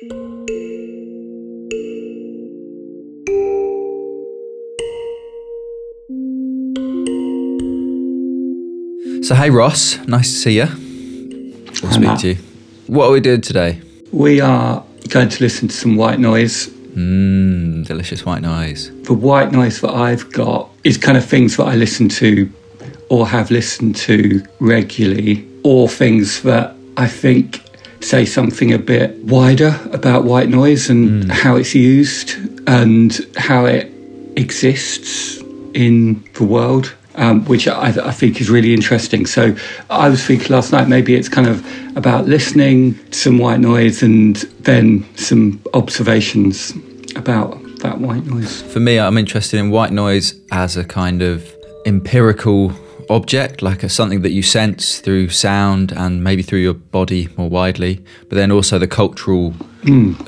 So, hey Ross, nice to see you. We'll speak to you. What are we doing today? We are going to listen to some white noise. Mmm, delicious white noise. The white noise that I've got is kind of things that I listen to or have listened to regularly, or things that I think say something a bit wider about white noise and Mm. how it's used and how it exists in the world. Um, which I, I think is really interesting. So I was thinking last night maybe it's kind of about listening to some white noise and then some observations about that white noise. For me, I'm interested in white noise as a kind of empirical object, like a, something that you sense through sound and maybe through your body more widely, but then also the cultural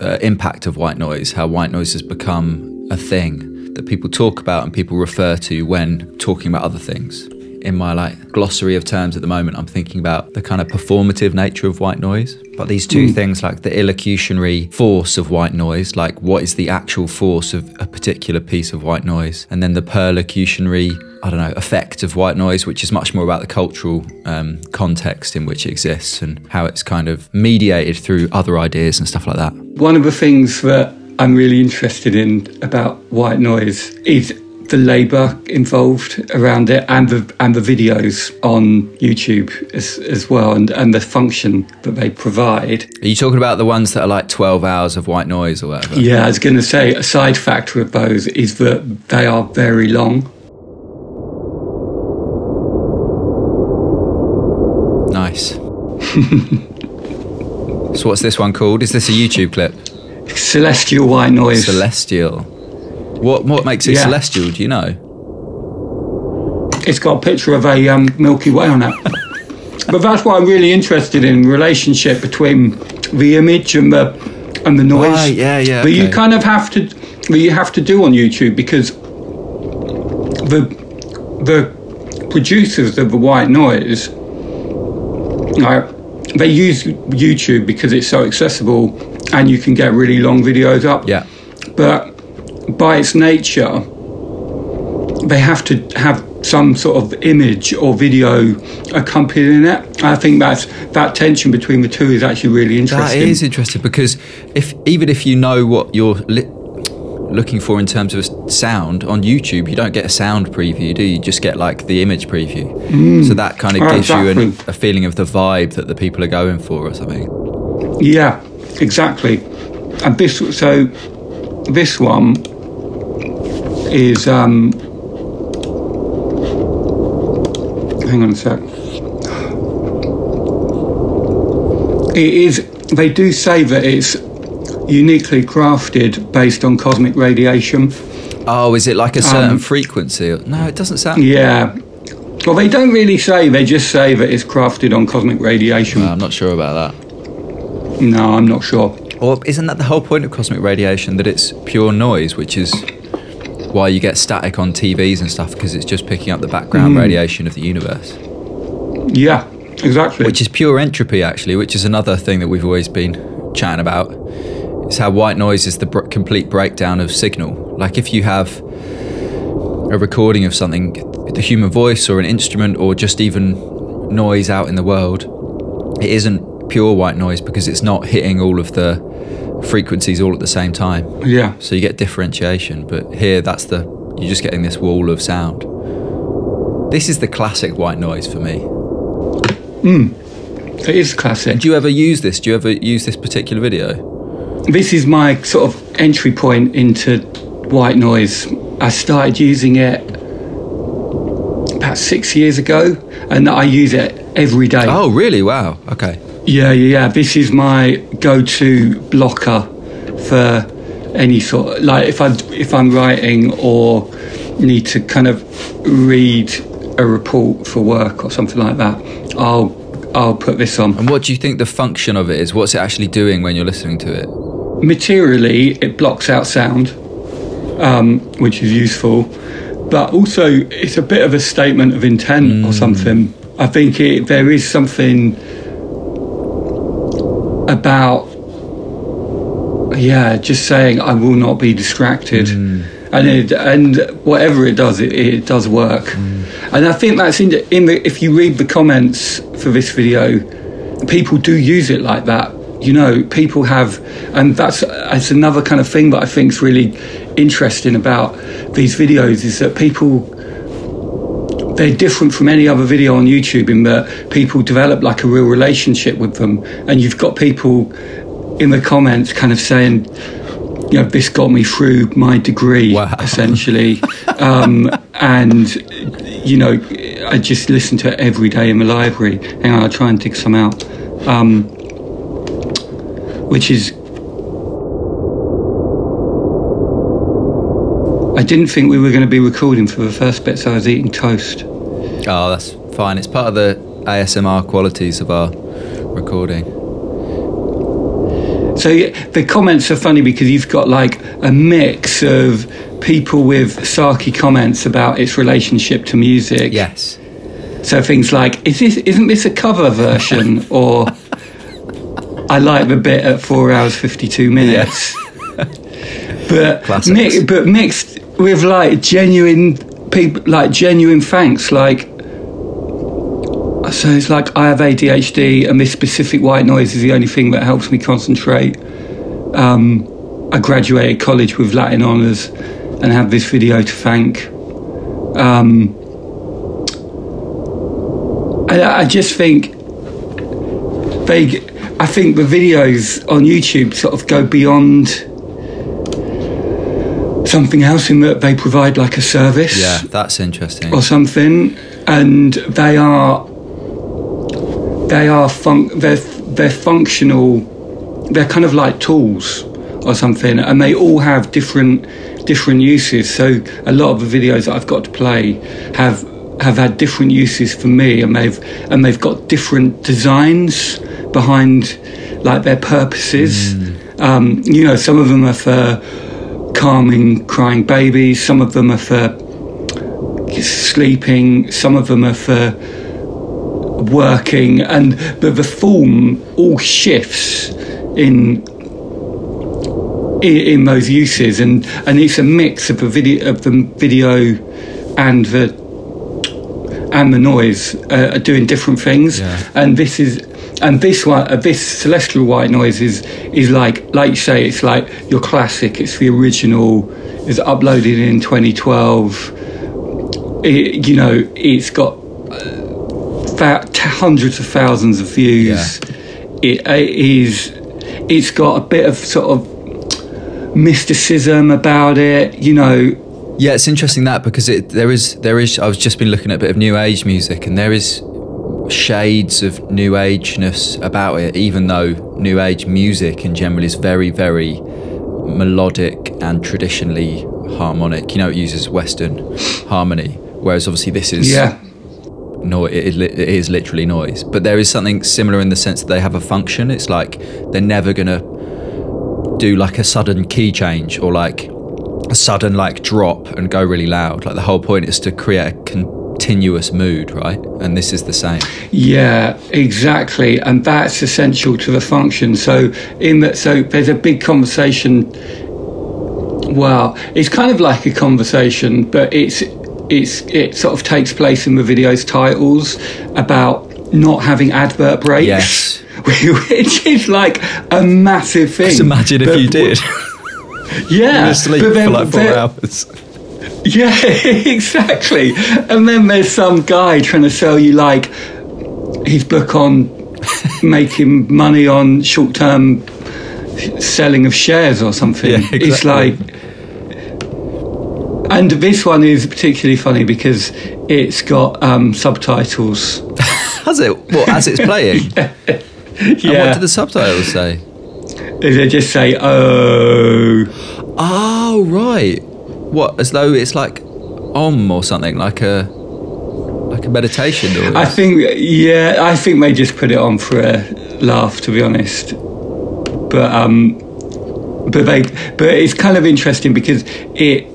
uh, impact of white noise, how white noise has become a thing that people talk about and people refer to when talking about other things. In my like glossary of terms at the moment, I'm thinking about the kind of performative nature of white noise. But these two things, like the illocutionary force of white noise, like what is the actual force of a particular piece of white noise, and then the perlocutionary, I don't know, effect of white noise, which is much more about the cultural um, context in which it exists and how it's kind of mediated through other ideas and stuff like that. One of the things that I'm really interested in about white noise is the labour involved around it and the and the videos on YouTube as, as well and, and the function that they provide. Are you talking about the ones that are like 12 hours of white noise or whatever? Yeah, I was going to say a side factor of those is that they are very long. Nice. so, what's this one called? Is this a YouTube clip? Celestial white noise. Celestial. What what makes it Yeah. celestial? Do you know? it's got a picture of a um, Milky Way on it. but that's what I'm really interested in relationship between the image and the and the noise. Right, yeah, yeah, That you kind of have to that you have to do on YouTube because the the producers of the white noise, like they use YouTube because it's so accessible and you can get really long videos up Yeah. but by its nature, they have to have some sort of image or video accompanying it. I think that's that tension between the two is actually really interesting. is interesting because if even if you know what you're li- looking for in terms of sound on YouTube, you don't get a sound preview, do you? You just get like the image preview. Mm. So that kind of Oh, ah, gives you an, a feeling of the vibe that the people are going for or something. Yeah, exactly. And this so this one is um hang on a sec. It is they do say that it's uniquely crafted based on cosmic radiation. Oh, is it like a certain Um, frequency? No, it doesn't sound. Yeah. Well, they don't really say. They just say that it's crafted on cosmic radiation. I'm not sure about that. no, I'm not sure. Or isn't that the whole point of cosmic radiation that it's pure noise, which is why you get static on TVs and stuff because it's just picking up the background hmm. radiation of the universe, Yeah, exactly. which is pure entropy actually, which is another thing that we've always been chatting about. It's how white noise is the br- complete breakdown of signal. Like if you have a recording of something, the human voice or an instrument or just even noise out in the world, it isn't pure white noise because it's not hitting all of the frequencies all at the same time. yeah. So you get differentiation, but here that's the you're just getting this wall of sound. This is the classic white noise for me. Mmm. It is classic. Do you ever use this? Do you ever use this particular video? This is my sort of entry point into white noise. I started using it about six years ago, and I use it every day. Oh, really? Wow. Okay. Yeah, yeah, yeah. This is my go-to blocker for any sort. Like if I if I'm writing or need to kind of read a report for work or something like that, I'll I'll put this on. And what do you think the function of it is? What's it actually doing when you're listening to it? materially it blocks out sound um, which is useful but also it's a bit of a statement of intent or something i think it, there is something about yeah, just saying I will not be distracted. Mm. And it, and whatever it does, it, it does work. Mm. And I think that's in the, in the if you read the comments for this video, people do use it like that. You know, people have, and that's that's another kind of thing that I think is really interesting about these videos is that people they're different from any other video on YouTube in that people develop like a real relationship with them, and you've got people in the comments kind of saying, you know, this got me through my degree, Wow. essentially, um, and you know, I just listen to it every day in the library. Hang on, I'll try and dig some out, um, which is. I didn't think we were going to be recording for the first bit, so I was eating toast. Oh, that's fine. It's part of the ASMR qualities of our recording. So the comments are funny because you've got like a mix of people with sarky comments about its relationship to music. Yes. So things like, "Is this? Isn't this a cover version?" or "I like the bit at four hours fifty two minutes." but mi- but mixed with like genuine people, like genuine thanks, like. So it's like I have ADHD, and this specific white noise is the only thing that helps me concentrate. Um, I graduated college with Latin honours, and have this video to thank. Um, I, I just think they. I think the videos on YouTube sort of go beyond something else in that they provide like a service Yeah, that's interesting. or something, and they are they are fun- they're they're functional. They're kind of like tools or something, and they all have different different uses. So a lot of the videos that I've got to play have have had different uses for me, and they've and they've got different designs behind like their purposes. Um, you know, some of them are for calming crying babies. Some of them are for sleeping. Some of them are for working, and but the form all shifts in in, in those uses, and and it's a mix of the video of the video and the and the noise uh, are doing different things, Yeah. and this is. And this one, uh, this celestial white noise is is like, like you say, it's like your classic. It's the original. It's uploaded in 2012 it, you know, it's got hundreds of thousands of views. It, it is, it's got a bit of sort of mysticism about it. You know, Yeah, it's interesting that because it, there is there is. I've just been looking at a bit of new age music, and there is shades of new ageness about it. Even though new age music in general is very very melodic and traditionally harmonic. You know, it uses Western harmony, whereas obviously this is yeah, no, it is, it is literally noise. But there is something similar in the sense that they have a function. It's like they're never gonna do like a sudden key change or like a sudden like drop and go really loud. Like the whole point is to create a continuous mood, right? And this is the same. yeah, exactly, and that's essential to the function. So in that, so there's a big conversation. Well, it's kind of like a conversation, but it's it's it sort of takes place in the video's titles about not having advert breaks. Yes. which is like a massive thing. Just imagine if But you did. Yeah, you sleep but for then like four hours. Yeah, exactly. And then there's some guy trying to sell you like his book on making money on short-term selling of shares or something. Yeah, It's exactly. like, and this one is particularly funny because it's got um, subtitles. Has it? What as it's playing? And what do the subtitles say? they just say, "Oh." Oh right. What? As though it's like om or something, like a like a meditation or I think, yeah, I think they just put it on for a laugh, to be honest. But um, but they, but it's kind of interesting because it,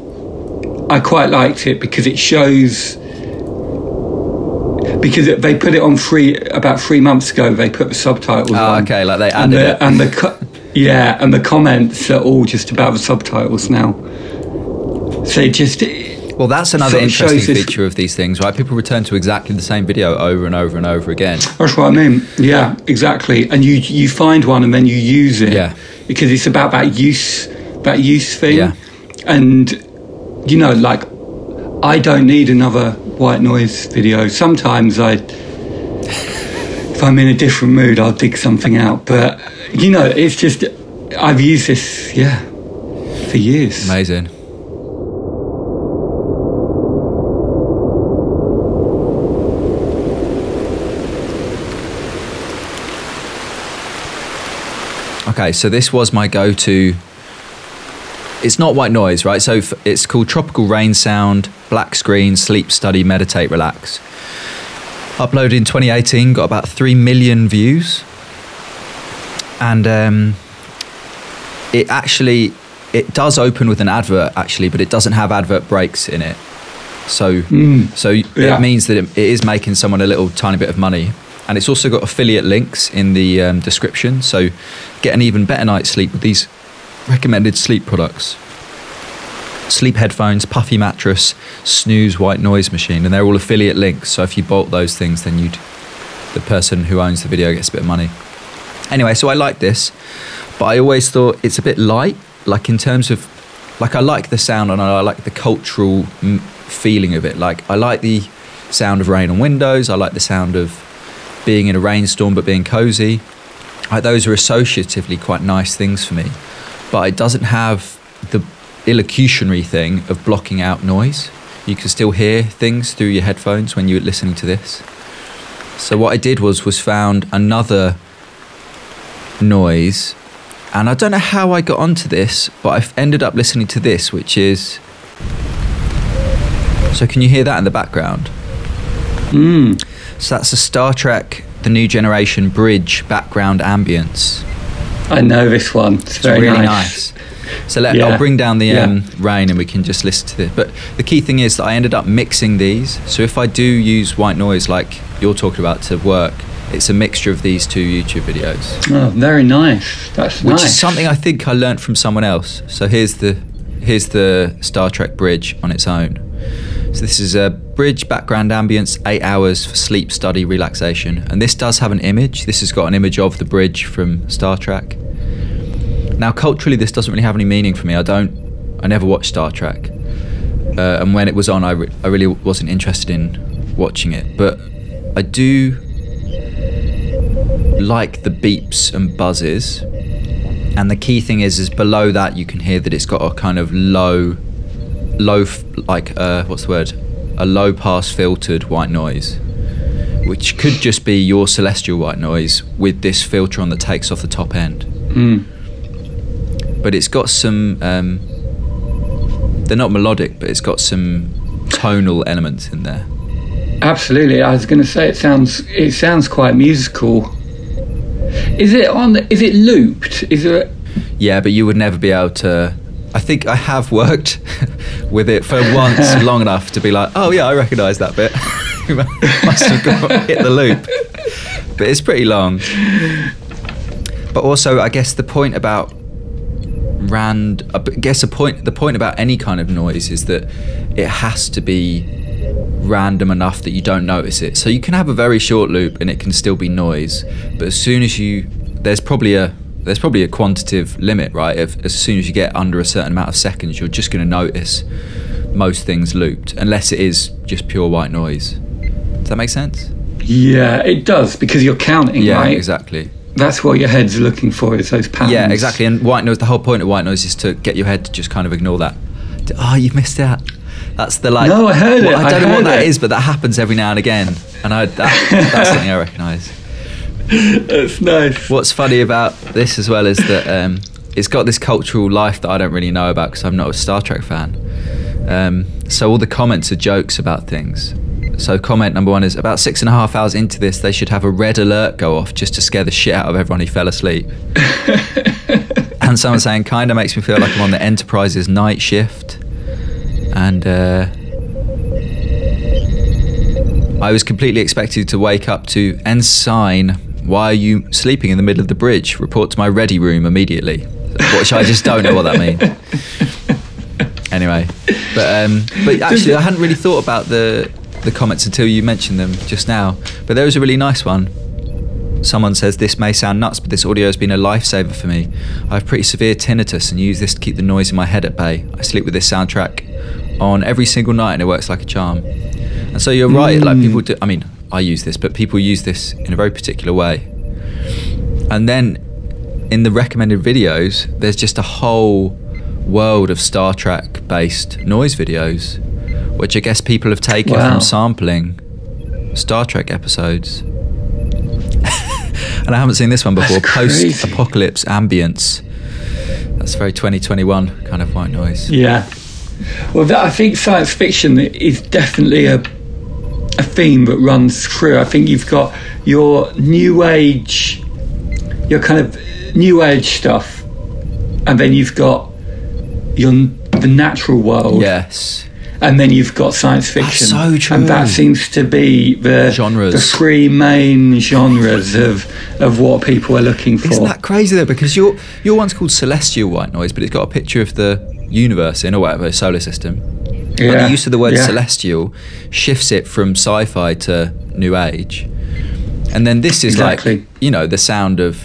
I quite liked it because it shows. Because they put it on free about three months ago. They put the subtitles Oh, on. okay, like they and the, it. and the co- Yeah, and the comments are all just about the subtitles now. So it just Well, that's another interesting feature of these things, right? People return to exactly the same video over and over and over again. That's what I mean. Yeah, exactly. And you you find one and then you use it. Yeah. Because it's about that use that use thing. Yeah. And you know, like I don't need another white noise video. Sometimes I if I'm in a different mood I'll dig something out. But you know, it's just I've used this, yeah, for years. Amazing. Okay, so this was my go-to. It's not white noise, right? So f- it's called Tropical Rain Sound, Black Screen, Sleep Study, Meditate, Relax. Uploaded in 2018, got about 3 million views. And um, it actually it does open with an advert actually but it doesn't have advert breaks in it so so yeah. it means that it, it is making someone a little tiny bit of money and it's also got affiliate links in the um, description so get an even better night's sleep with these recommended sleep products. Sleep headphones puffy mattress snooze white noise machine and they're all affiliate links. So if you bolt those things then you'd the person who owns the video gets a bit of money. Anyway so i like this but i always thought it's a bit light like in terms of like i like the sound and i like the cultural mm, feeling of it. Like i like the sound of rain on windows. I like the sound of being in a rainstorm but being cozy. Like those are associatively quite nice things for me but it doesn't have the illocutionary thing of blocking out noise you can still hear things through your headphones when you're listening to this so what i did was was found another noise and I don't know how I got onto this, but I've ended up listening to this, which is. So, can you hear that in the background? Mm. So, that's a Star Trek The New Generation bridge background ambience. I know this one. It's, It's very really nice. nice. So, let, Yeah. I'll bring down the Yeah. um, rain and we can just listen to this. But the key thing is that I ended up mixing these. So, if I do use white noise like you're talking about to work, it's a mixture of these two YouTube videos. Oh, very nice. That's which nice. is something I think I learnt from someone else. So here's the here's the Star Trek bridge on its own. So this is a bridge background ambience, eight hours for sleep, study, relaxation, and this does have an image. This has got an image of the bridge from Star Trek. Now culturally, this doesn't really have any meaning for me. I don't. I never watched Star Trek, uh, and when it was on, I, re- I really wasn't interested in watching it. But I do like the beeps and buzzes and the key thing is is below that you can hear that it's got a kind of low low f- like uh what's the word a low pass filtered white noise which could just be your celestial white noise with this filter on that takes off the top end Mm. but it's got some um they're not melodic but it's got some tonal elements in there Absolutely. I was going to say it sounds it sounds quite musical. Is it on? Is it looped? Is it? Yeah, but you would never be able to. I think I have worked with it for once long enough to be like, oh yeah, I recognise that bit. Must have got, hit the loop. But it's pretty long. But also, I guess the point about rand, I guess a point, the point about any kind of noise is that it has to be random enough that you don't notice it. So you can have a very short loop and it can still be noise, but as soon as you there's probably a there's probably a quantitative limit, right? If as soon as you get under a certain amount of seconds, you're just going to notice most things looped, unless it is just pure white noise. Does that make sense? Yeah, it does because you're counting, Yeah, right? exactly. That's what your head's looking for is those patterns. Yeah, exactly. And white noise. The whole point of white noise is to get your head to just kind of ignore that. Oh, you've missed out. That's the like. No, I heard it. Well, I I don't know what heard that it. is, but that happens every now and again, and I that, that's something I recognise. That's nice. What's funny about this as well is that um, it's got this cultural life that I don't really know about because I'm not a Star Trek fan. Um, so all the comments are jokes about things. So comment number one is about six and a half hours into this, they should have a red alert go off just to scare the shit out of everyone who fell asleep. and someone saying kind of makes me feel like I'm on the Enterprise's night shift. And uh, I was completely expected to wake up to Ensign Why are you sleeping in the middle of the bridge? Report to my ready room immediately. Which I just don't know what that means. Anyway, but um, but actually, I hadn't really thought about the the comments until you mentioned them just now. But there was a really nice one. Someone says this may sound nuts, but this audio has been a lifesaver for me. I have pretty severe tinnitus and use this to keep the noise in my head at bay. I sleep with this soundtrack on every single night, and it works like a charm. And so you're right. Like people do. I mean, I use this, but people use this in a very particular way. And then in the recommended videos, there's just a whole world of Star Trek based noise videos, which I guess people have taken Wow. from sampling Star Trek episodes. and I haven't seen this one before. Post apocalypse ambience. That's very 2021 kind of white noise. Yeah. Well, that, I think science fiction is definitely a a theme that runs through. I think you've got your new age, your kind of new age stuff, and then you've got your the natural world, Yes. and then you've got science fiction. That's so true. And that seems to be the Genres. the three main genres of of what people are looking for. Isn't that crazy though? Because your your one's called celestial white noise, but it's got a picture of the universe in or whatever a solar system. Yeah, the use of the word yeah. celestial shifts it from sci-fi to new age, and then this is Exactly. like you know the sound of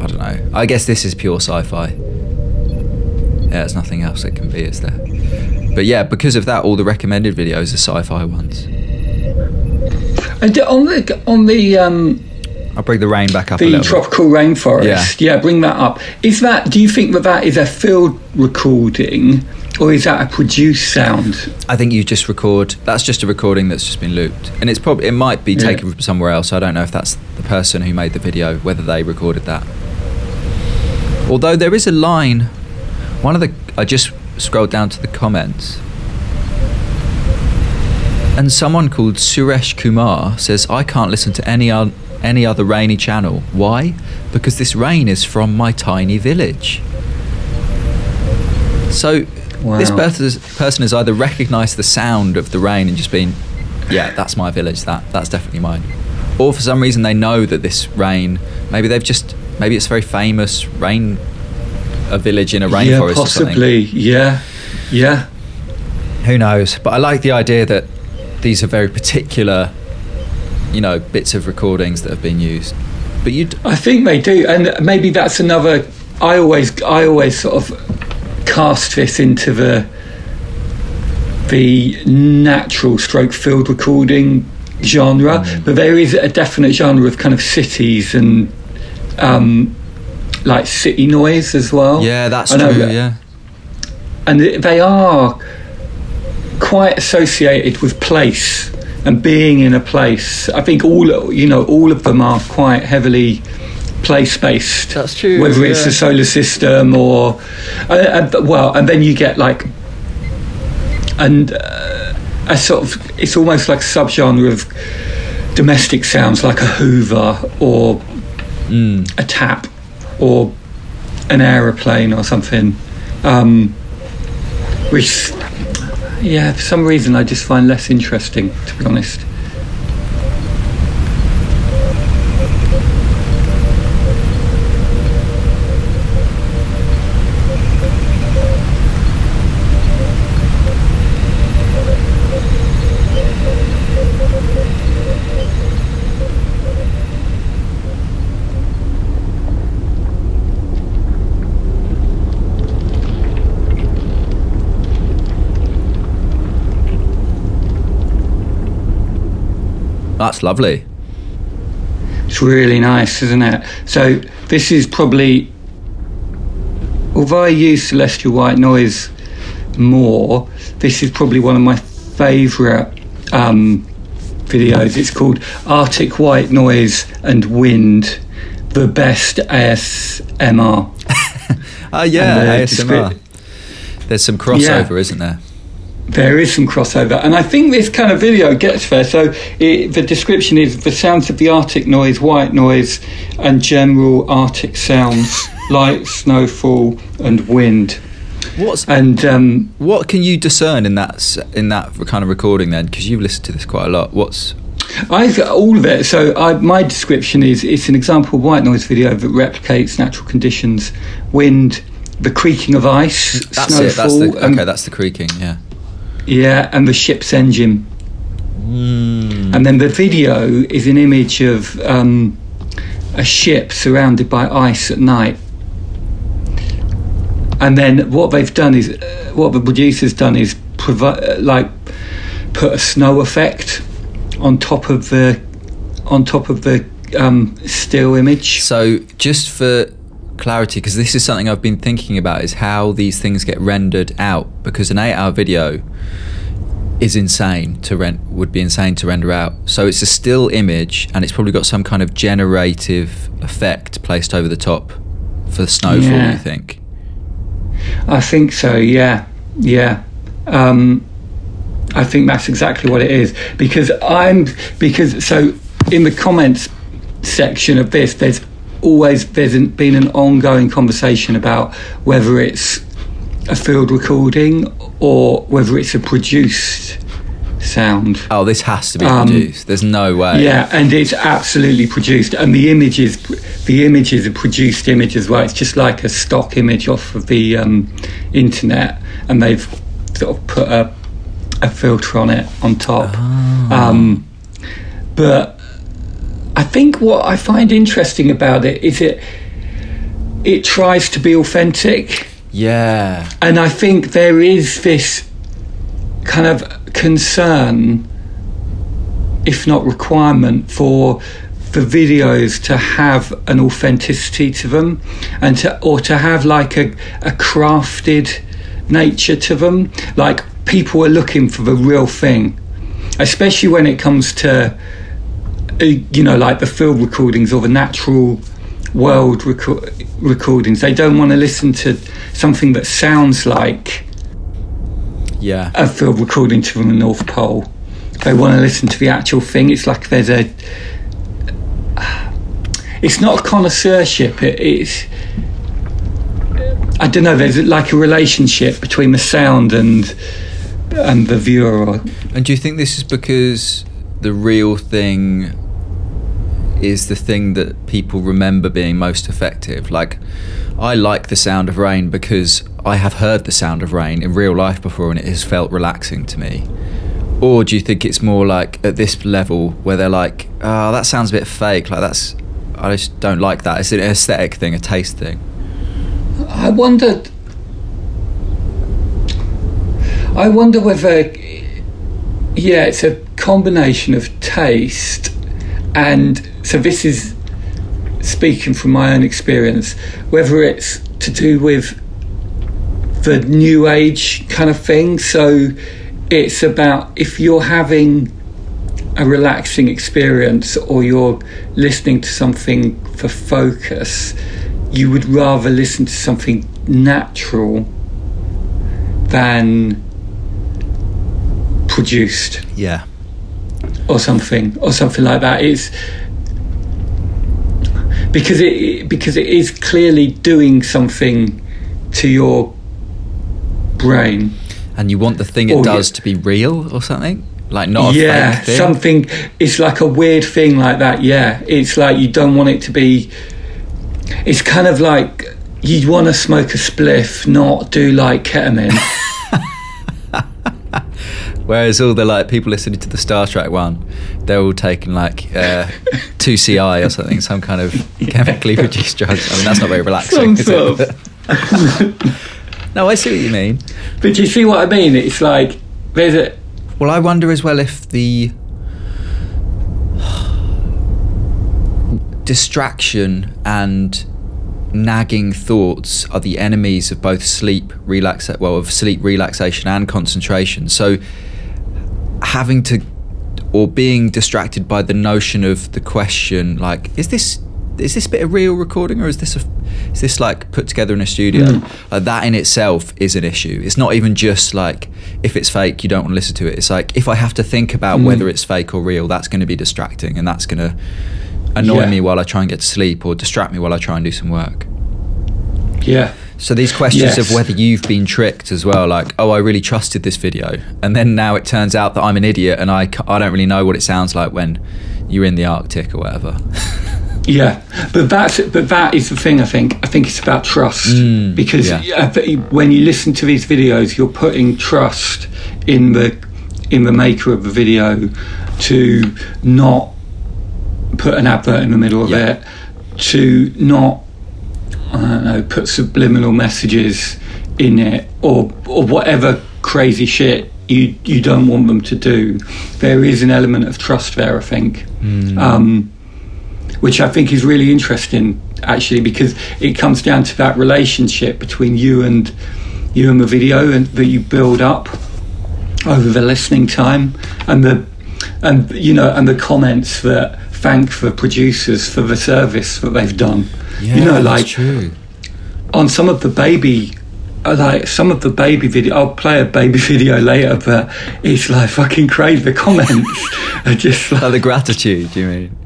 I don't know. I guess this is pure sci-fi. Yeah, there's nothing else it can be, is there? But yeah, because of that, all the recommended videos are sci-fi ones. And on the on the um, I'll bring the rain back up a the little. bit. tropical rainforest. Yeah. bring that up. Is that? Do you think that that is a field recording, or is that a produced sound? I think you just record. That's just a recording that's just been looped, and it's probably it might be Yeah. taken from somewhere else. I don't know if that's the person who made the video, whether they recorded that. Although there is a line, one of the I just scrolled down to the comments, and someone called Suresh Kumar says I can't listen to any o- any other rainy channel. Why? Because this rain is from my tiny village. So Wow. pers- person has either recognised the sound of the rain and just been, yeah, that's my village. That that's definitely mine. Or for some reason they know that this rain. Maybe they've just maybe it's a very famous rain, a village in a rainforest yeah, or possibly. Yeah, yeah. Who knows? But I like the idea that these are very particular, you know, bits of recordings that have been used. But you, I think they do, and maybe that's another. I always, I always sort of cast this into the the natural stroke field recording genre, Mm. but there is a definite genre of kind of cities and um, like city noise as well. yeah, that's I know true. Yeah, and they are quite associated with place and being in a place. I think all you know, all of them are quite heavily place based. That's true, Whether it's the solar system or, uh, uh, well, and then you get like, and uh, a sort of, it's almost like a subgenre of domestic sounds, like a Hoover or Mm. a tap or an aeroplane or something. Um, which, yeah, for some reason I just find less interesting, to be honest. That's lovely. It's really nice, isn't it? So this is probably, although I use celestial white noise more, this is probably one of my favourite um, videos. It's called Arctic White Noise and Wind, the best ASMR. Ah, yeah, uh, ASMR. descri- There's some crossover, isn't there? There is some crossover, and I think this kind of video gets there. So it, the description is the sounds of the Arctic noise, white noise, and general Arctic sounds, light snowfall and wind. What's And um, what can you discern in that in that kind of recording then? Because you've listened to this quite a lot. What's I all of it. So I, my description is it's an example of white noise video that replicates natural conditions, wind, the creaking of ice, That's snowfall, it. That's the, okay, that's the creaking. Yeah. Yeah, and the ship's engine. Mm. And then the video is an image of um, a ship surrounded by ice at night. And then what they've done is, uh, what the producer's done is provide, uh, like, put a snow effect on top of the, on top of the um, still image. So, just for clarity, because this is something I've been thinking about, is how these things get rendered out. Because an eight-hour video is insane to rent would be insane to render out. So it's a still image, and it's probably got some kind of generative effect placed over the top for the snowfall. Yeah. You think? I think so. Yeah, yeah. Um, I think that's exactly what it is because I'm because so in the comments section of this, there's always there's an, been an ongoing conversation about whether it's a field recording or whether it's a produced sound. Oh, this has to be Um, produced. There's no way. Yeah, and it's absolutely produced, and the images, the images are produced image as well. It's just like a stock image off of the um, internet, and they've sort of put a, a filter on it on top. Um, but I think what I find interesting about it is it it tries to be authentic. Yeah. And I think there is this kind of concern, if not requirement, for the videos to have an authenticity to them, and to or to have like a, a crafted nature to them. Like people are looking for the real thing, especially when it comes to Uh, you know like the field recordings or the natural world reco- recordings. They don't want to listen to something that sounds like Yeah. a field recording to from the North Pole. They want to listen to the actual thing. It's like there's a. It's not a connoisseurship. It, it's. I don't know. There's like a relationship between the sound and and the viewer. And do you think this is because the real thing is the thing that people remember being most effective? Like, I like the sound of rain because I have heard the sound of rain in real life before and it has felt relaxing to me. Or do you think it's more like at this level where they're like, oh, that sounds a bit fake? Like, that's, I just don't like that. It's an aesthetic thing, a taste thing. I wondered. I wonder whether, yeah, it's a combination of taste and so this is speaking from my own experience, whether it's to do with the new age kind of thing. So it's about if you're having a relaxing experience or you're listening to something for focus, you would rather listen to something natural than produced Yeah. or something or something like that it's because it because it is clearly doing something to your brain And you want the thing it Oh, does yeah. to be real or something? Like, not a yeah something it's like a weird thing like that yeah it's like you don't want it to be it's kind of like you'd want to smoke a spliff not do like ketamine Whereas all the like people listening to the Star Trek one, they're all taking like uh, 2CI or something, some kind of chemically produced drugs. I mean, that's not very relaxing. Some it? no, I see what you mean. but do you see what i mean it's like there's a Well, I wonder as well if the distraction and nagging thoughts are the enemies of both sleep relax well of sleep relaxation and concentration so having to or being distracted by the notion of the question like is this is this bit a real recording or is this a is this like put together in a studio? Mm. Like that in itself is an issue. It's not even just like if it's fake you don't want to listen to it. It's like if i have to think about mm. whether it's fake or real that's going to be distracting and that's going to annoy Yeah. me while i try and get to sleep or distract me while i try and do some work. Yeah So these questions Yes. of whether you've been tricked as well, like, oh, I really trusted this video, and then now it turns out that I'm an idiot and I, I don't really know what it sounds like when you're in the Arctic or whatever. Yeah, but that's but that is the thing. I think I think it's about trust because Mm, yeah. uh, when you listen to these videos, you're putting trust in the in the maker of the video to not put an advert in the middle of Yeah. it, to not I don't know put subliminal messages in it or or whatever crazy shit you you don't want them to do. There is an element of trust there. I think. Um, which I think is really interesting actually because it comes down to that relationship between you and you and the video and that you build up over the listening time and the and you know and the comments that thank the producers for the service that they've done you know like true. on some of the baby uh, like some of the baby video I'll play a baby video later but it's like fucking crazy the comments are just like Oh, the gratitude, you mean?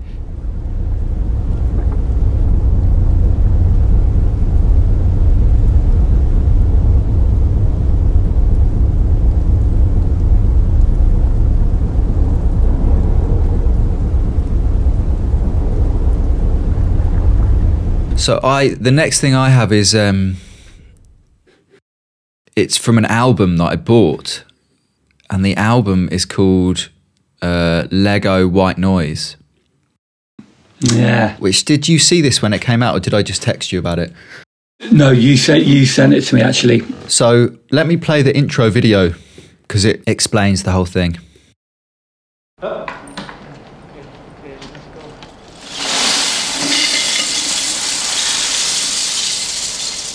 So I the next thing I have is um it's from an album that I bought and the album is called uh, Lego White Noise. yeah Which did you see this when it came out, or did I just text you about it? No, you sent you sent it to me actually. So let me play the intro video because it explains the whole thing.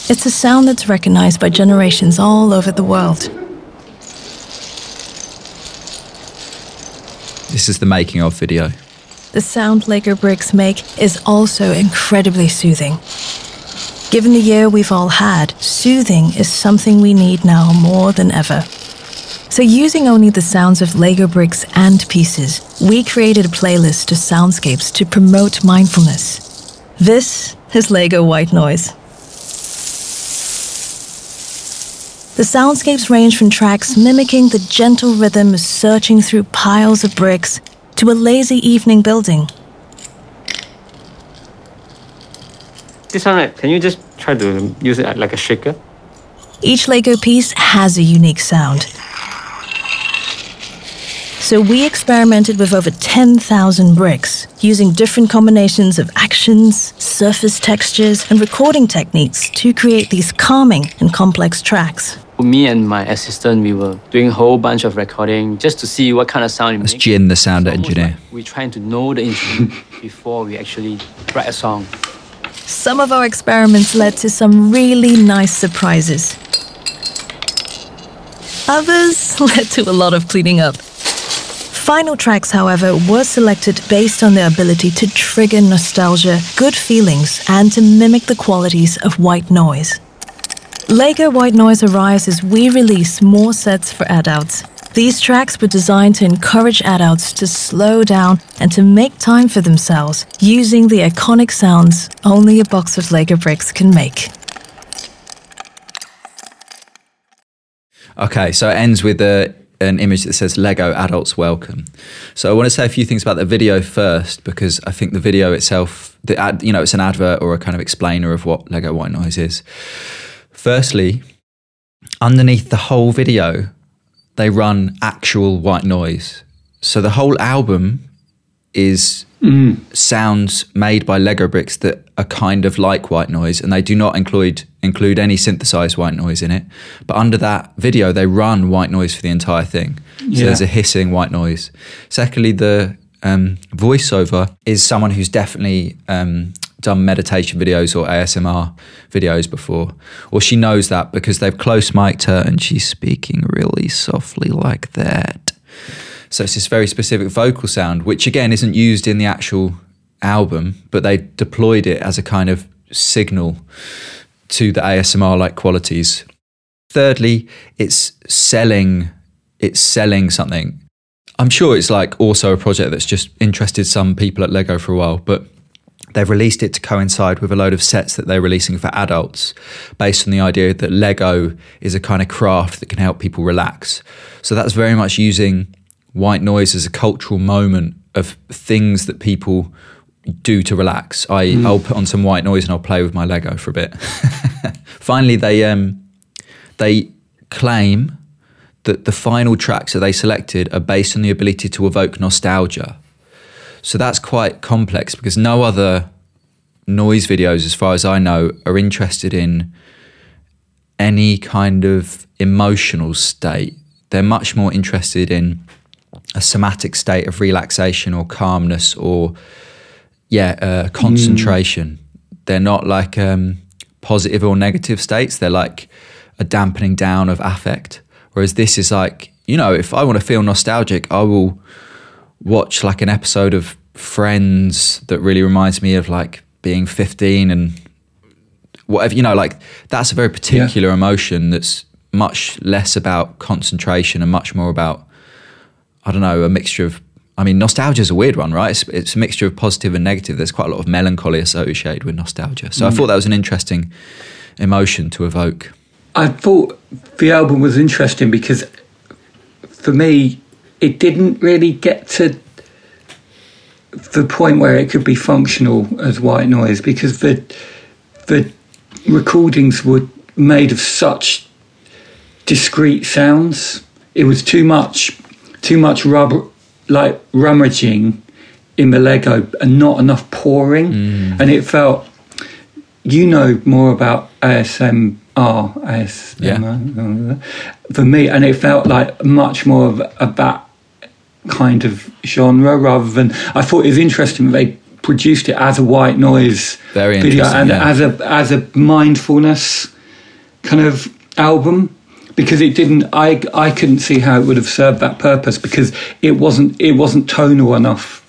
It's a sound that's recognized by generations all over the world. This is the making of video. The sound Lego bricks make is also incredibly soothing. Given the year we've all had, soothing is something we need now more than ever. So, using only the sounds of Lego bricks and pieces, we created a playlist of soundscapes to promote mindfulness. This is Lego White Noise. The soundscapes range from tracks mimicking the gentle rhythm of searching through piles of bricks to a lazy evening building. This one, right? Can you just try to use it like a shaker? Each Lego piece has a unique sound. So we experimented with over 10,000 bricks, using different combinations of actions, surface textures, and recording techniques to create these calming and complex tracks. Me and my assistant, we were doing a whole bunch of recording just to see what kind of sound it That's makes. Jin, the sound engineer. like we're trying to know the instrument before we actually write a song. Some of our experiments led to some really nice surprises. Others led to a lot of cleaning up. Final tracks, however, were selected based on their ability to trigger nostalgia, good feelings, and to mimic the qualities of white noise. Lego White Noise arrives as we release more sets for adults. These tracks were designed to encourage adults to slow down and to make time for themselves, using the iconic sounds only a box of Lego bricks can make. Okay, so it ends with a, an image that says Lego Adults Welcome. So I want to say a few things about the video first because I think the video itself, the ad, you know, it's an advert or a kind of explainer of what Lego White Noise is. Firstly, underneath the whole video, they run actual white noise. So the whole album is sounds made by Lego bricks that are kind of like white noise, and they do not include include any synthesized white noise in it. But under that video, they run white noise for the entire thing. So Yeah. there's a hissing white noise. Secondly, the um, voiceover is someone who's definitely um, done meditation videos or ASMR videos before, or she knows that because they've close mic'd her and she's speaking really softly like that. So it's this very specific vocal sound, which again isn't used in the actual album, but they deployed it as a kind of signal to the ASMR like qualities. Thirdly, it's selling it's selling something. I'm sure it's like also a project that's just interested some people at Lego for a while, but they've released it to coincide with a load of sets that they're releasing for adults based on the idea that Lego is a kind of craft that can help people relax. So that's very much using white noise as a cultural moment of things that people do to relax. I Hmm. I'll put on some white noise and I'll play with my Lego for a bit. Finally, they um, they claim that the final tracks that they selected are based on the ability to evoke nostalgia. So that's quite complex because no other noise videos, as far as I know, are interested in any kind of emotional state. They're much more interested in a somatic state of relaxation or calmness or yeah, uh, concentration. They're not like um, positive or negative states. They're like a dampening down of affect. Whereas this is like, you know, if I want to feel nostalgic, I will watch like an episode of Friends that really reminds me of like being 15 and whatever, you know, like that's a very particular emotion that's much less about concentration and much more about, I don't know, a mixture of I mean, nostalgia is a weird one, right? It's, it's a mixture of positive and negative. There's quite a lot of melancholy associated with nostalgia. So I mm. thought that was an interesting emotion to evoke. I thought the album was interesting because for me, it didn't really get to the point where it could be functional as white noise because the the recordings were made of such discrete sounds. It was too much, too much rubber, like rummaging in the Lego, and not enough pouring, mm. and it felt. You know more about ASMR, ASMR for me, and it felt like much more of, of that kind of genre rather than. I thought it was interesting they produced it as a white noise Very video and yeah. as a as a mindfulness kind of album because it didn't I I couldn't see how it would have served that purpose because it wasn't it wasn't tonal enough.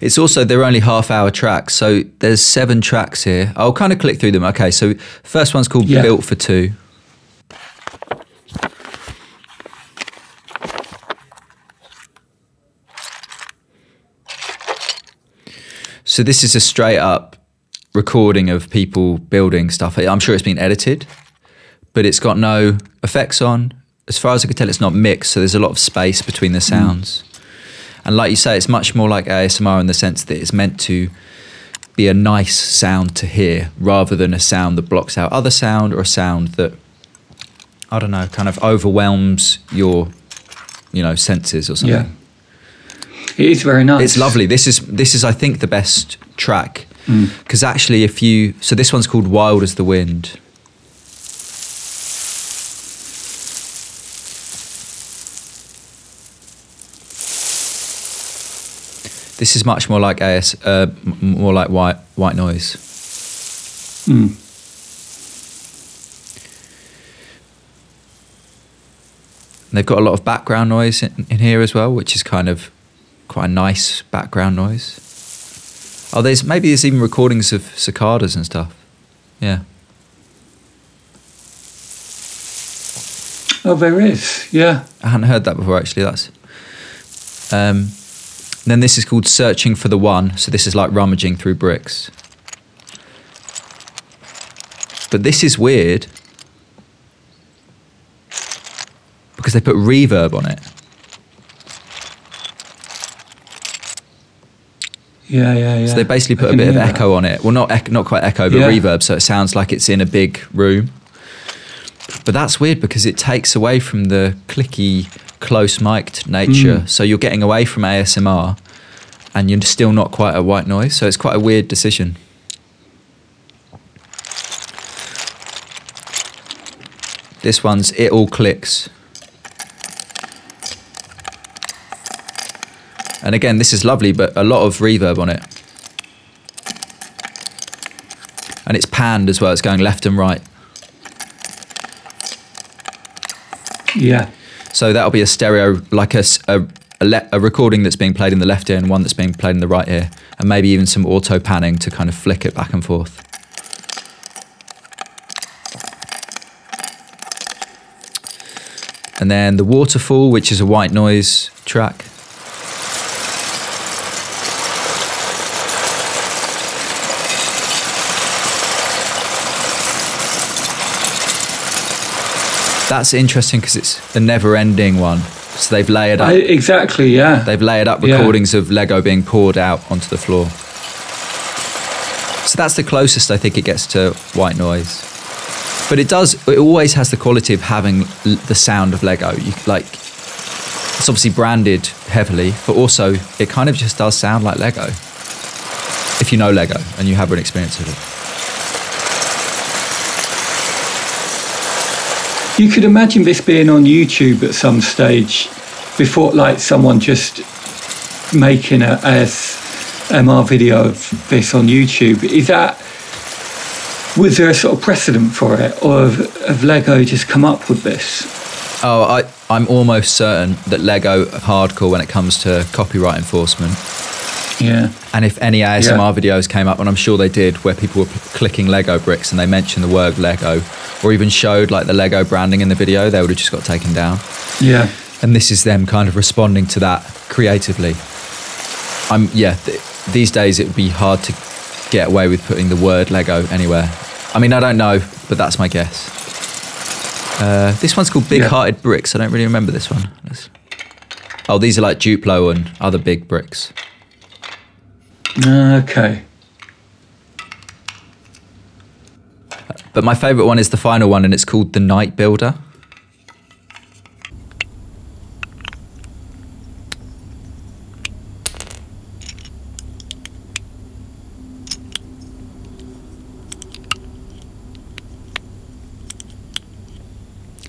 It's also they're only half hour tracks, so there's seven tracks here. I'll kind of click through them. Okay, so first one's called Yeah. Built for Two. So this is a straight up recording of people building stuff. I'm sure it's been edited, but it's got no effects on. As far as I can tell, it's not mixed, so there's a lot of space between the mm. sounds. And like you say, it's much more like ASMR in the sense that it's meant to be a nice sound to hear rather than a sound that blocks out other sound or a sound that, I don't know, kind of overwhelms your, you know, senses or something. Yeah. It is very nice. It's lovely. This is this is I think the best track because actually if you so this one's called Wild as the Wind. This is much more like AS, uh, more like white white noise. Mm. They've got a lot of background noise in, in here as well, which is kind of quite a nice background noise. Oh, there's maybe there's even recordings of cicadas and stuff. Yeah. Oh, there is. Yeah. I hadn't heard that before actually. That's um, then this is called searching for the one. So this is like rummaging through bricks. But this is weird because they put reverb on it. Yeah, yeah, yeah. So they basically put a bit of hear that. echo on it. Well, not ec- not quite echo, but Yeah. reverb, so it sounds like it's in a big room. But that's weird because it takes away from the clicky, close mic'd nature. Mm. So you're getting away from ASMR, and you're still not quite a white noise. So it's quite a weird decision. This one's it all clicks. And again, this is lovely, but a lot of reverb on it. And it's panned as well, it's going left and right. Yeah. So that'll be a stereo, like a, a, a le- a recording that's being played in the left ear and one that's being played in the right ear. And maybe even some auto panning to kind of flick it back and forth. And then the waterfall, which is a white noise track. That's interesting because it's the never-ending one. So they've layered up. I, exactly, yeah. They've layered up Yeah. recordings of Lego being poured out onto the floor. So that's the closest I think it gets to white noise. But it does. It always has the quality of having l- the sound of Lego. You like. It's obviously branded heavily, but also it kind of just does sound like Lego. If you know Lego and you have an experience with it. You could imagine this being on YouTube at some stage before, like someone just making a ASMR video of this on YouTube. Is that, was there a sort of precedent for it, or have, have Lego just come up with this? Oh, I, I'm almost certain that Lego are hardcore when it comes to copyright enforcement. Yeah. And if any ASMR Yeah. videos came up, and I'm sure they did, where people were p- clicking Lego bricks and they mentioned the word Lego, or even showed like the Lego branding in the video, they would have just got taken down. Yeah. And this is them kind of responding to that creatively. I'm yeah. Th- these days it would be hard to get away with putting the word Lego anywhere. I mean, I don't know, but that's my guess. Uh, this one's called Big Yeah. Hearted Bricks. I don't really remember this one. Let's- Oh, these are like Duplo and other big bricks. Okay. But my favourite one is the final one, and it's called The Night Builder.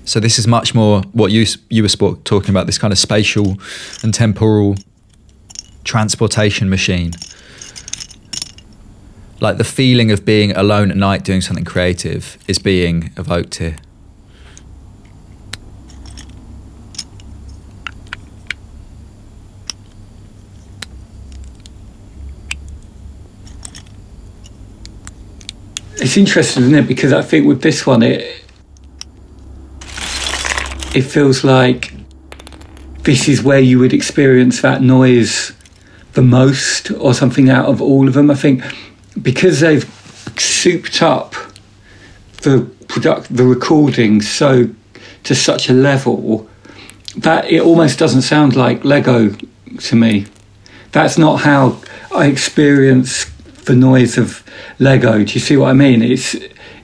So this is much more what you you were talking about this kind of spatial and temporal transportation machine like the feeling of being alone at night doing something creative is being evoked here. It's interesting, isn't it? Because I think with this one, it it feels like this is where you would experience that noise the most, or something out of all of them. I think because they've souped up the product, the recording so to such a level that it almost doesn't sound like Lego to me. That's not how I experience the noise of Lego. Do you see what I mean? It's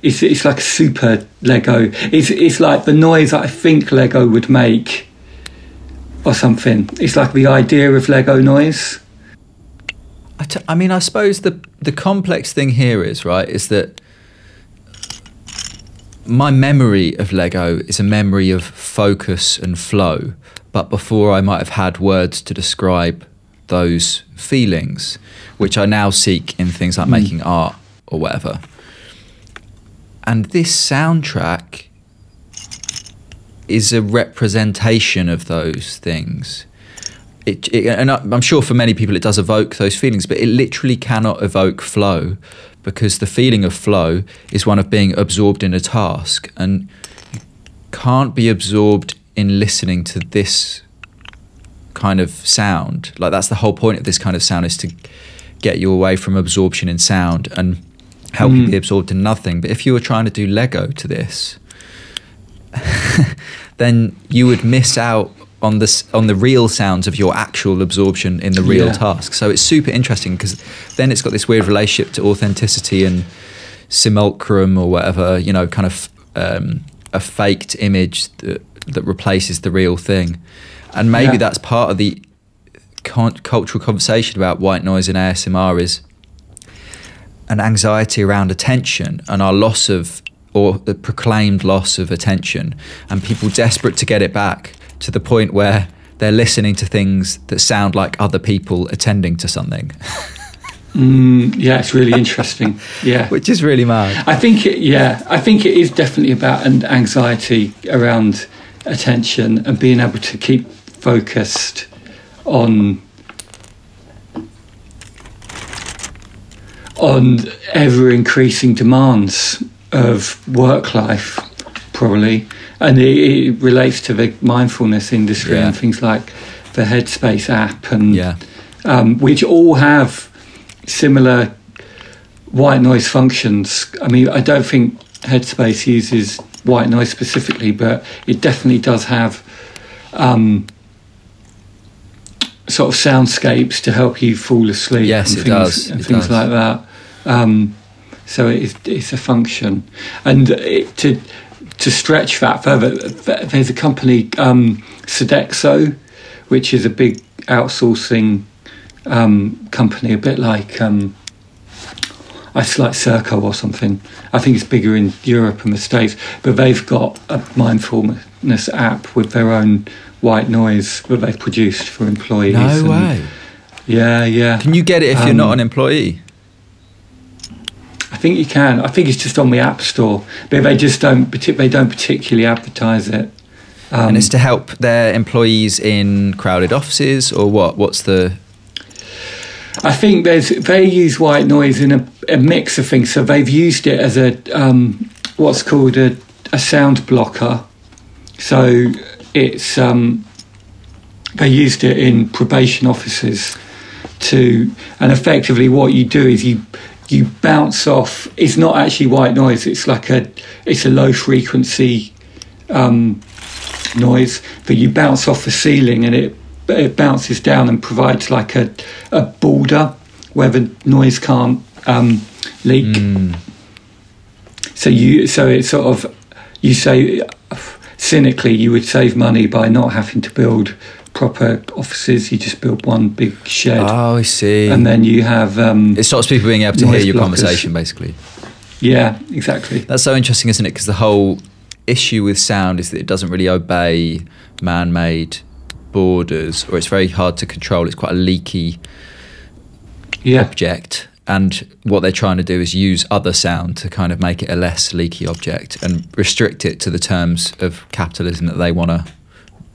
it's it's like super Lego. It's it's like the noise I think Lego would make, or something. It's like the idea of Lego noise. I, t- I mean, I suppose the the complex thing here is right is that my memory of Lego is a memory of focus and flow, but before I might have had words to describe those feelings, which I now seek in things like hmm. making art or whatever. And this soundtrack is a representation of those things. It, it, and I'm sure for many people it does evoke those feelings, but it literally cannot evoke flow because the feeling of flow is one of being absorbed in a task and you can't be absorbed in listening to this kind of sound. Like that's the whole point of this kind of sound is to get you away from absorption in sound and help you hmm. be absorbed in nothing. But if you were trying to do Lego to this, then you would miss out on this on the real sounds of your actual absorption in the real Yeah. task. So it's super interesting because then it's got this weird relationship to authenticity and simulacrum or whatever, you know, kind of um, a faked image that, that replaces the real thing. And maybe Yeah. that's part of the con- cultural conversation about white noise and ASMR is an anxiety around attention and our loss of or the proclaimed loss of attention and people desperate to get it back to the point where they're listening to things that sound like other people attending to something Mm, yeah, it's really interesting. Yeah. which is really mad I think it, yeah, I think it is definitely about an anxiety around attention and being able to keep focused on on ever increasing demands of work life, probably, and it, it relates to the mindfulness industry Yeah. and things like the Headspace app and yeah um, which all have similar white noise functions. I mean, I don't think Headspace uses white noise specifically, but it definitely does have um, sort of soundscapes to help you fall asleep. Yes, and it things, does. and It things does. like that. Um, so it's, it's a function, and it, to to stretch that further, there's a company um, Sodexo, which is a big outsourcing um, company, a bit like. Um, it's like Serco or something. I think it's bigger in Europe and the States, but they've got a mindfulness app with their own white noise that they've produced for employees. No and- way. Yeah, yeah. Can you get it if you're Um, not an employee? I think you can. I think it's just on the App Store, but they just don't. They don't particularly advertise it. Um, and it's to help their employees in crowded offices, or what? What's the? I think there's they use white noise in a, a mix of things. So they've used it as a um, what's called a, a sound blocker. So it's um, they used it in probation offices to, and effectively what you do is you you bounce off. It's not actually white noise. It's like a it's a low frequency um, noise, but you bounce off the ceiling and it it bounces down and provides like a a border where the noise can't um, leak. Mm. So you so it's sort of you say cynically you would save money by not having to build proper offices. You just build one big shed, Oh, I see. and then you have um, it stops people being able to hear your blockers. conversation, basically. yeah exactly. That's so interesting, isn't it? Because the whole issue with sound is that it doesn't really obey man-made borders, or it's very hard to control. It's quite a leaky Yeah, object. And what they're trying to do is use other sound to kind of make it a less leaky object and restrict it to the terms of capitalism that they want to,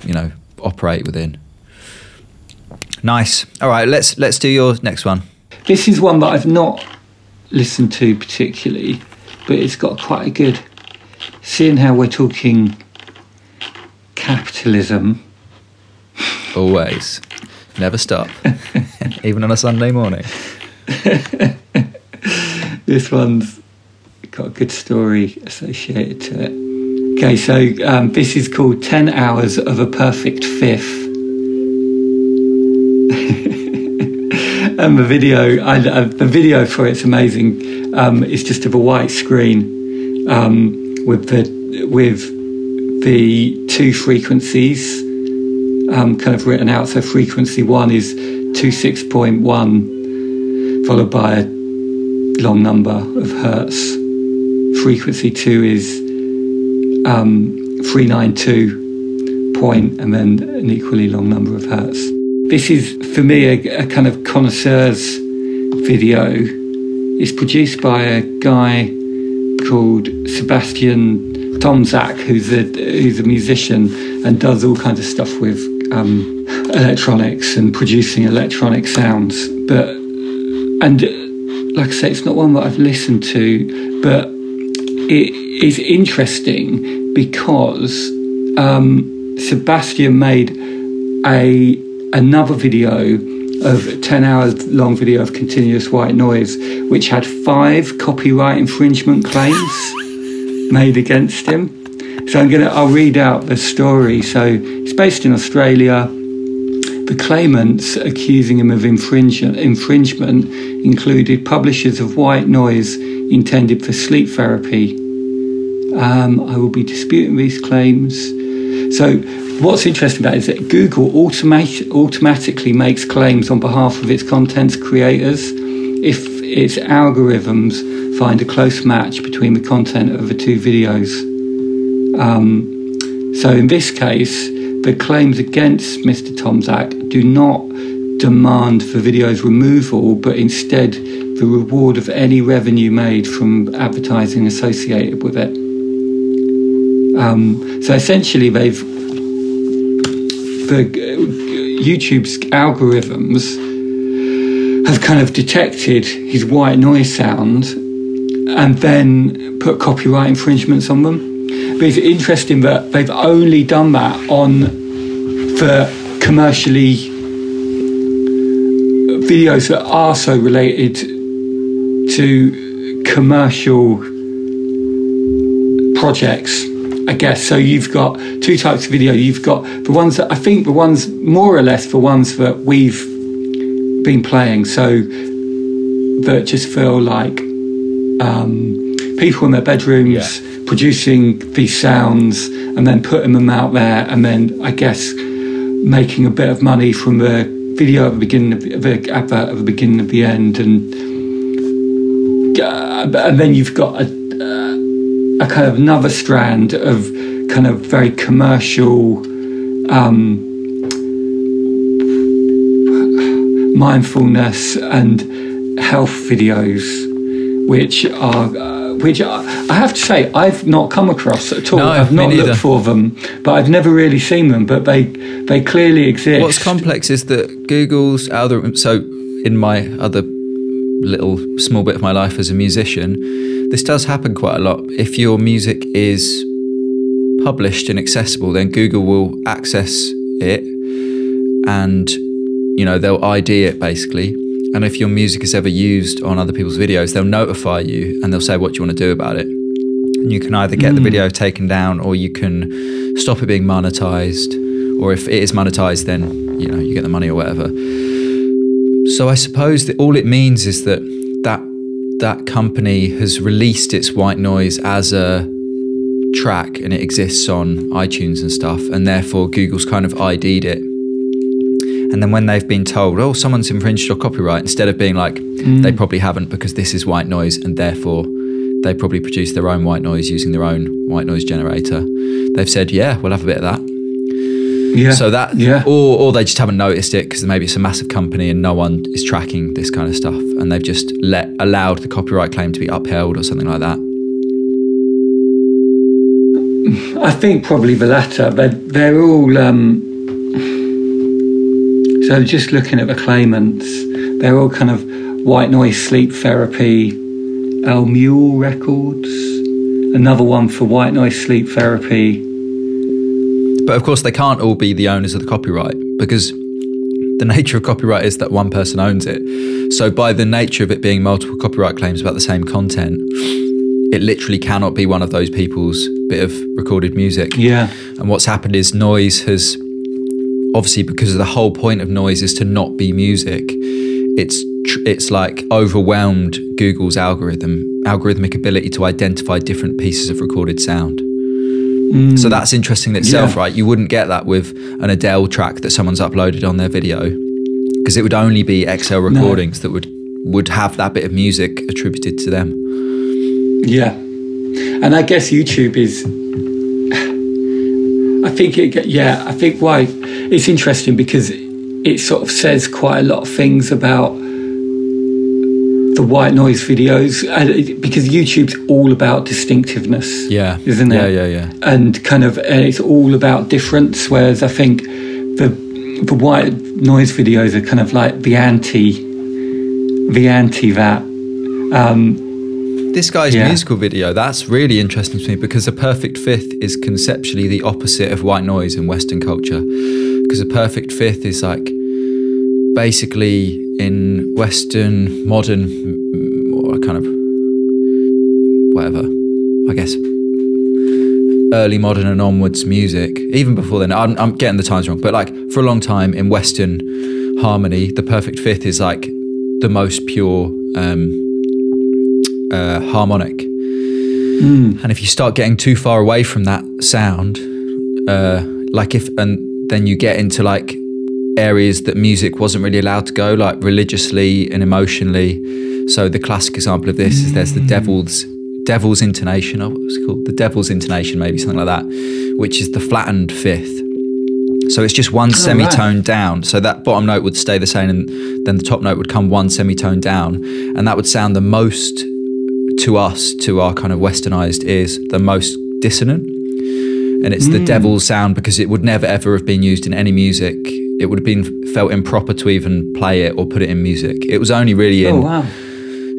you know, operate within. Nice. All right, let's let's do your next one. this is one that I've not listened to particularly, but it's got quite a good. Seeing how we're talking capitalism, Always, never stop, even on a Sunday morning. this one's got a good story associated to it. Okay, so um, this is called 10 Hours of a Perfect Fifth. and the video, I, uh, the video for it's amazing. Um, it's just of a white screen um, with the with the two frequencies um, kind of written out. So frequency one is two six point one, followed by a long number of hertz. Frequency two is um, 392 point and then an equally long number of hertz. This is, for me, a, a kind of connoisseur's video. It's produced by a guy called Sebastian Tomczak, who's a, who's a musician and does all kinds of stuff with um, electronics and producing electronic sounds. But, and like I say, it's not one that I've listened to, but it is interesting because um, Sebastian made a another video of a 10 hours long video of continuous white noise which had five copyright infringement claims made against him. So i'm gonna i'll read out the story. So it's based in australia. The claimants accusing him of infringe- infringement included publishers of white noise intended for sleep therapy um, I will be disputing these claims. So, what's interesting about it is that Google automate, automatically makes claims on behalf of its content's creators if its algorithms find a close match between the content of the two videos. Um, so, in this case, the claims against Mr. Tomczak do not demand the video's removal, but instead the reward of any revenue made from advertising associated with it. Um, so essentially, they've the YouTube's algorithms have kind of detected his white noise sound and then put copyright infringements on them. But it's interesting that they've only done that on for commercially videos that are so related to commercial projects I guess so. You've got two types of video. You've got the ones that I think the ones more or less the ones that we've been playing. So that just feel like um, people in their bedrooms Yeah. producing these sounds and then putting them out there, and then I guess making a bit of money from the video at the beginning of the, the advert at the beginning of the end, and uh, and then you've got a, a kind of another strand of kind of very commercial. Um, mindfulness and health videos, which are uh, which I, I have to say I've not come across at all. No, I've not neither. looked for them, but I've never really seen them. But they they clearly exist. What's complex is that Google's algorithm. So, in my other little small bit of my life as a musician, this does happen quite a lot. If your music is published and accessible, then Google will access it and, you know, they'll ID it basically. And if your music is ever used on other people's videos, they'll notify you and they'll say what you want to do about it. And you can either get the hmm. video taken down or you can stop it being monetized. Or if it is monetized, then, you know, you get the money or whatever. So I suppose that all it means is that that company has released its white noise as a track and it exists on iTunes and stuff, and therefore Google's kind of ID'd it. And then when they've been told, oh, someone's infringed your copyright, instead of being like, mm. they probably haven't because this is white noise, and therefore they probably produce their own white noise using their own white noise generator. They've said, yeah, we'll have a bit of that. yeah. So that, yeah. or or they just haven't noticed it because maybe it's a massive company and no one is tracking this kind of stuff, and they've just let allowed the copyright claim to be upheld or something like that. I think probably the latter. They're, they're all. Um, so just looking at the claimants, they're all kind of white noise sleep therapy, El Mule Records, another one for white noise sleep therapy. But of course, they can't all be the owners of the copyright because the nature of copyright is that one person owns it. So, by the nature of it being multiple copyright claims about the same content, it literally cannot be one of those people's bit of recorded music. Yeah. And what's happened is noise has obviously because the whole point of noise is to not be music. It's tr- it's like overwhelmed Google's algorithm algorithmic ability to identify different pieces of recorded sound. Mm. So that's interesting in itself, Yeah. right? You wouldn't get that with an Adele track that someone's uploaded on their video because it would only be XL recordings that would would have that bit of music attributed to them. Yeah, and I guess YouTube is. I think it. Yeah, I think why it's interesting because it sort of says quite a lot of things about the white noise videos, and because YouTube's all about distinctiveness. Yeah. isn't it? Yeah, yeah, yeah. And kind of, and it's all about difference. Whereas I think the the white noise videos are kind of like the anti, the anti that. Um, this guy's Yeah. musical video, that's really interesting to me because A Perfect Fifth is conceptually the opposite of white noise in Western culture. Because A Perfect Fifth is like basically in Western, modern, mm, or kind of whatever, I guess, early modern and onwards music. Even before then, I'm, I'm getting the times wrong, but like for a long time in Western harmony, The Perfect Fifth is like the most pure. Um, uh, harmonic. And if you start getting too far away from that sound, uh, like if, and then you get into like areas that music wasn't really allowed to go, like religiously and emotionally. So the classic example of this is there's the hmm. devil's devil's intonation. Oh, what was it called? The devil's intonation, maybe something like that, which is the flattened fifth. So it's just one semitone down. So that bottom note would stay the same, and then the top note would come one semitone down, and that would sound the most to us, to our kind of westernized ears, the most dissonant. And it's the devil's sound because it would never ever have been used in any music. It would have been felt improper to even play it or put it in music. It was only really in Oh wow!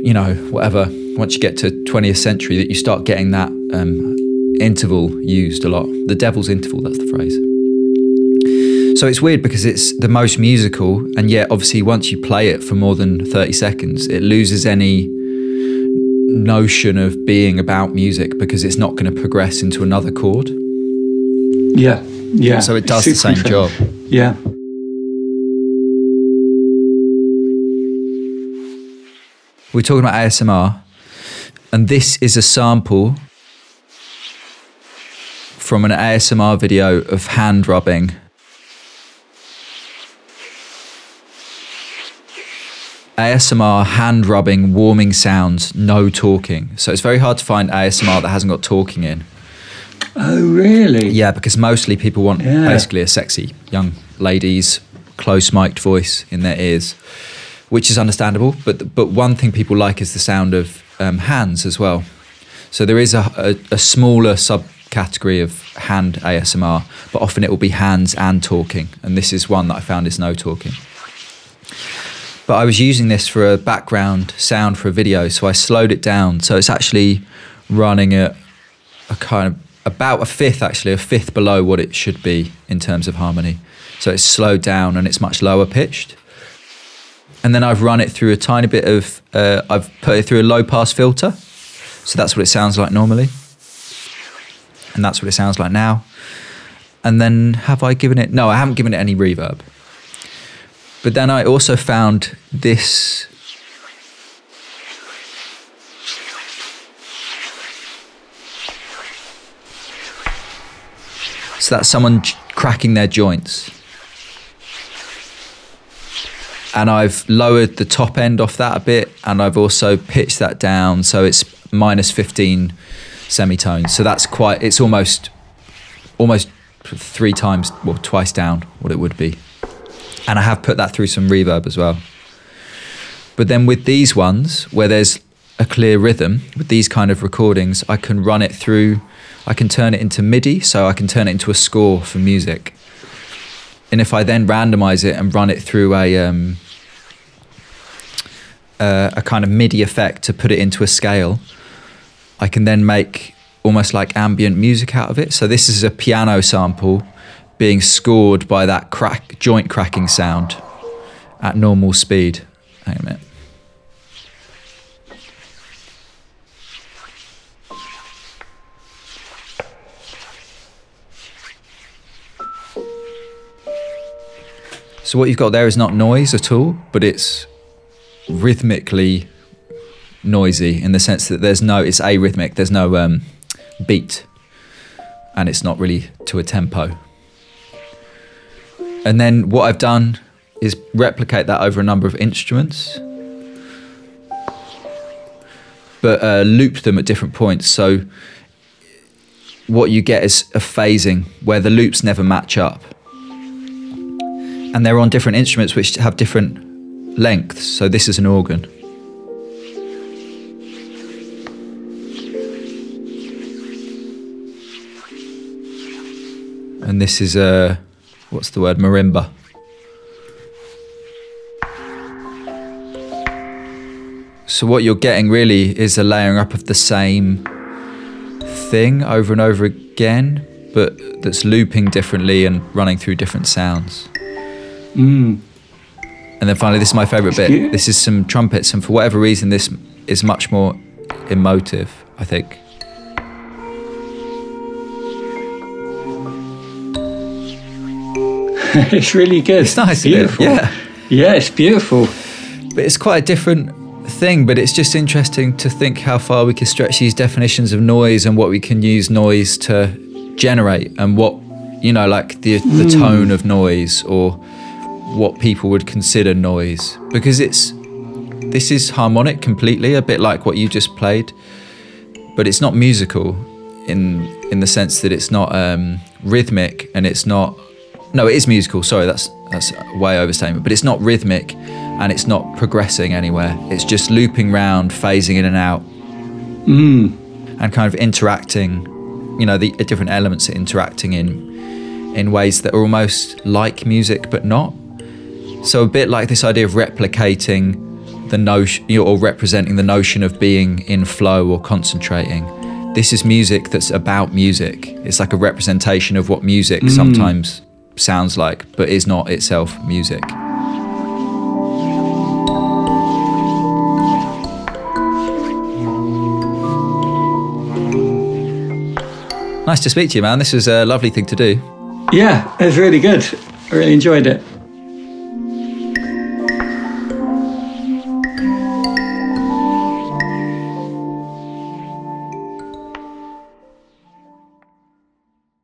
you know, whatever, once you get to 20th century, that you start getting that um, interval used a lot. The devil's interval, that's the phrase. So it's weird because it's the most musical, and yet obviously once you play it for more than 30 seconds, it loses any notion of being about music because it's not going to progress into another chord. Yeah, yeah. So it does the same job. Yeah. We're talking about ASMR, and this is a sample from an ASMR video of hand rubbing. ASMR hand rubbing warming sounds, no talking. So it's very hard to find ASMR that hasn't got talking in. Oh, really? Yeah, because mostly people want Yeah. basically a sexy young lady's close mic'd voice in their ears, which is understandable. But but one thing people like is the sound of um, hands as well. So there is a, a, a smaller subcategory of hand ASMR, but often it will be hands and talking, and this is one that I found is no talking. But I was using this for a background sound for a video, so I slowed it down. So it's actually running at a kind of about a fifth actually a fifth below what it should be in terms of harmony. So it's slowed down and it's much lower pitched. And then i've run it through a tiny bit of uh, i've put it through a low pass filter. So that's what it sounds like normally. And that's what it sounds like now. And then have i given it no i haven't given it any reverb. But then i also found this So that's someone j- cracking their joints. And I've lowered the top end off that a bit, and I've also pitched that down so it's minus 15 semitones. So that's quite, it's almost, almost three times, well, twice down what it would be. And I have put that through some reverb as well. But then with these ones, where there's a clear rhythm, with these kind of recordings, I can run it through, I can turn it into MIDI, so I can turn it into a score for music. And if I then randomize it and run it through a, um, uh, a kind of MIDI effect to put it into a scale, I can then make almost like ambient music out of it. So this is a piano sample being scored by that crack joint cracking sound at normal speed. Hang a minute. So what you've got there is not noise at all, but it's rhythmically noisy in the sense that there's no it's arrhythmic, there's no um, beat, and it's not really to a tempo. And then what I've done is replicate that over a number of instruments, but uh, loop them at different points. So what you get is a phasing where the loops never match up. And they're on different instruments which have different lengths. So this is an organ. And this is a, what's the word, marimba. So what you're getting really is a layering up of the same thing over and over again, but that's looping differently and running through different sounds. Mm. And then finally, this is my favourite bit. This is some trumpets, and for whatever reason, this is much more emotive. I think. it's really good. It's nice, isn't it? beautiful. Yeah. yeah, it's beautiful. But it's quite a different thing. But it's just interesting to think how far we can stretch these definitions of noise and what we can use noise to generate, and what you know, like the the tone of noise or what people would consider noise, because it's this is harmonic completely, a bit like what you just played, but it's not musical in in the sense that it's not um, rhythmic and it's not. No, it is musical. Sorry, that's that's way overstatement. But it's not rhythmic, and it's not progressing anywhere. It's just looping round, phasing in and out, Mm. and kind of interacting. You know, the different elements are interacting in in ways that are almost like music, but not. So a bit like this idea of replicating the notion or representing the notion of being in flow or concentrating. This is music that's about music. It's like a representation of what music mm. sometimes sounds like, but is not itself music. Nice to speak to you, man. This was a lovely thing to do. Yeah, it was really good. I really enjoyed it.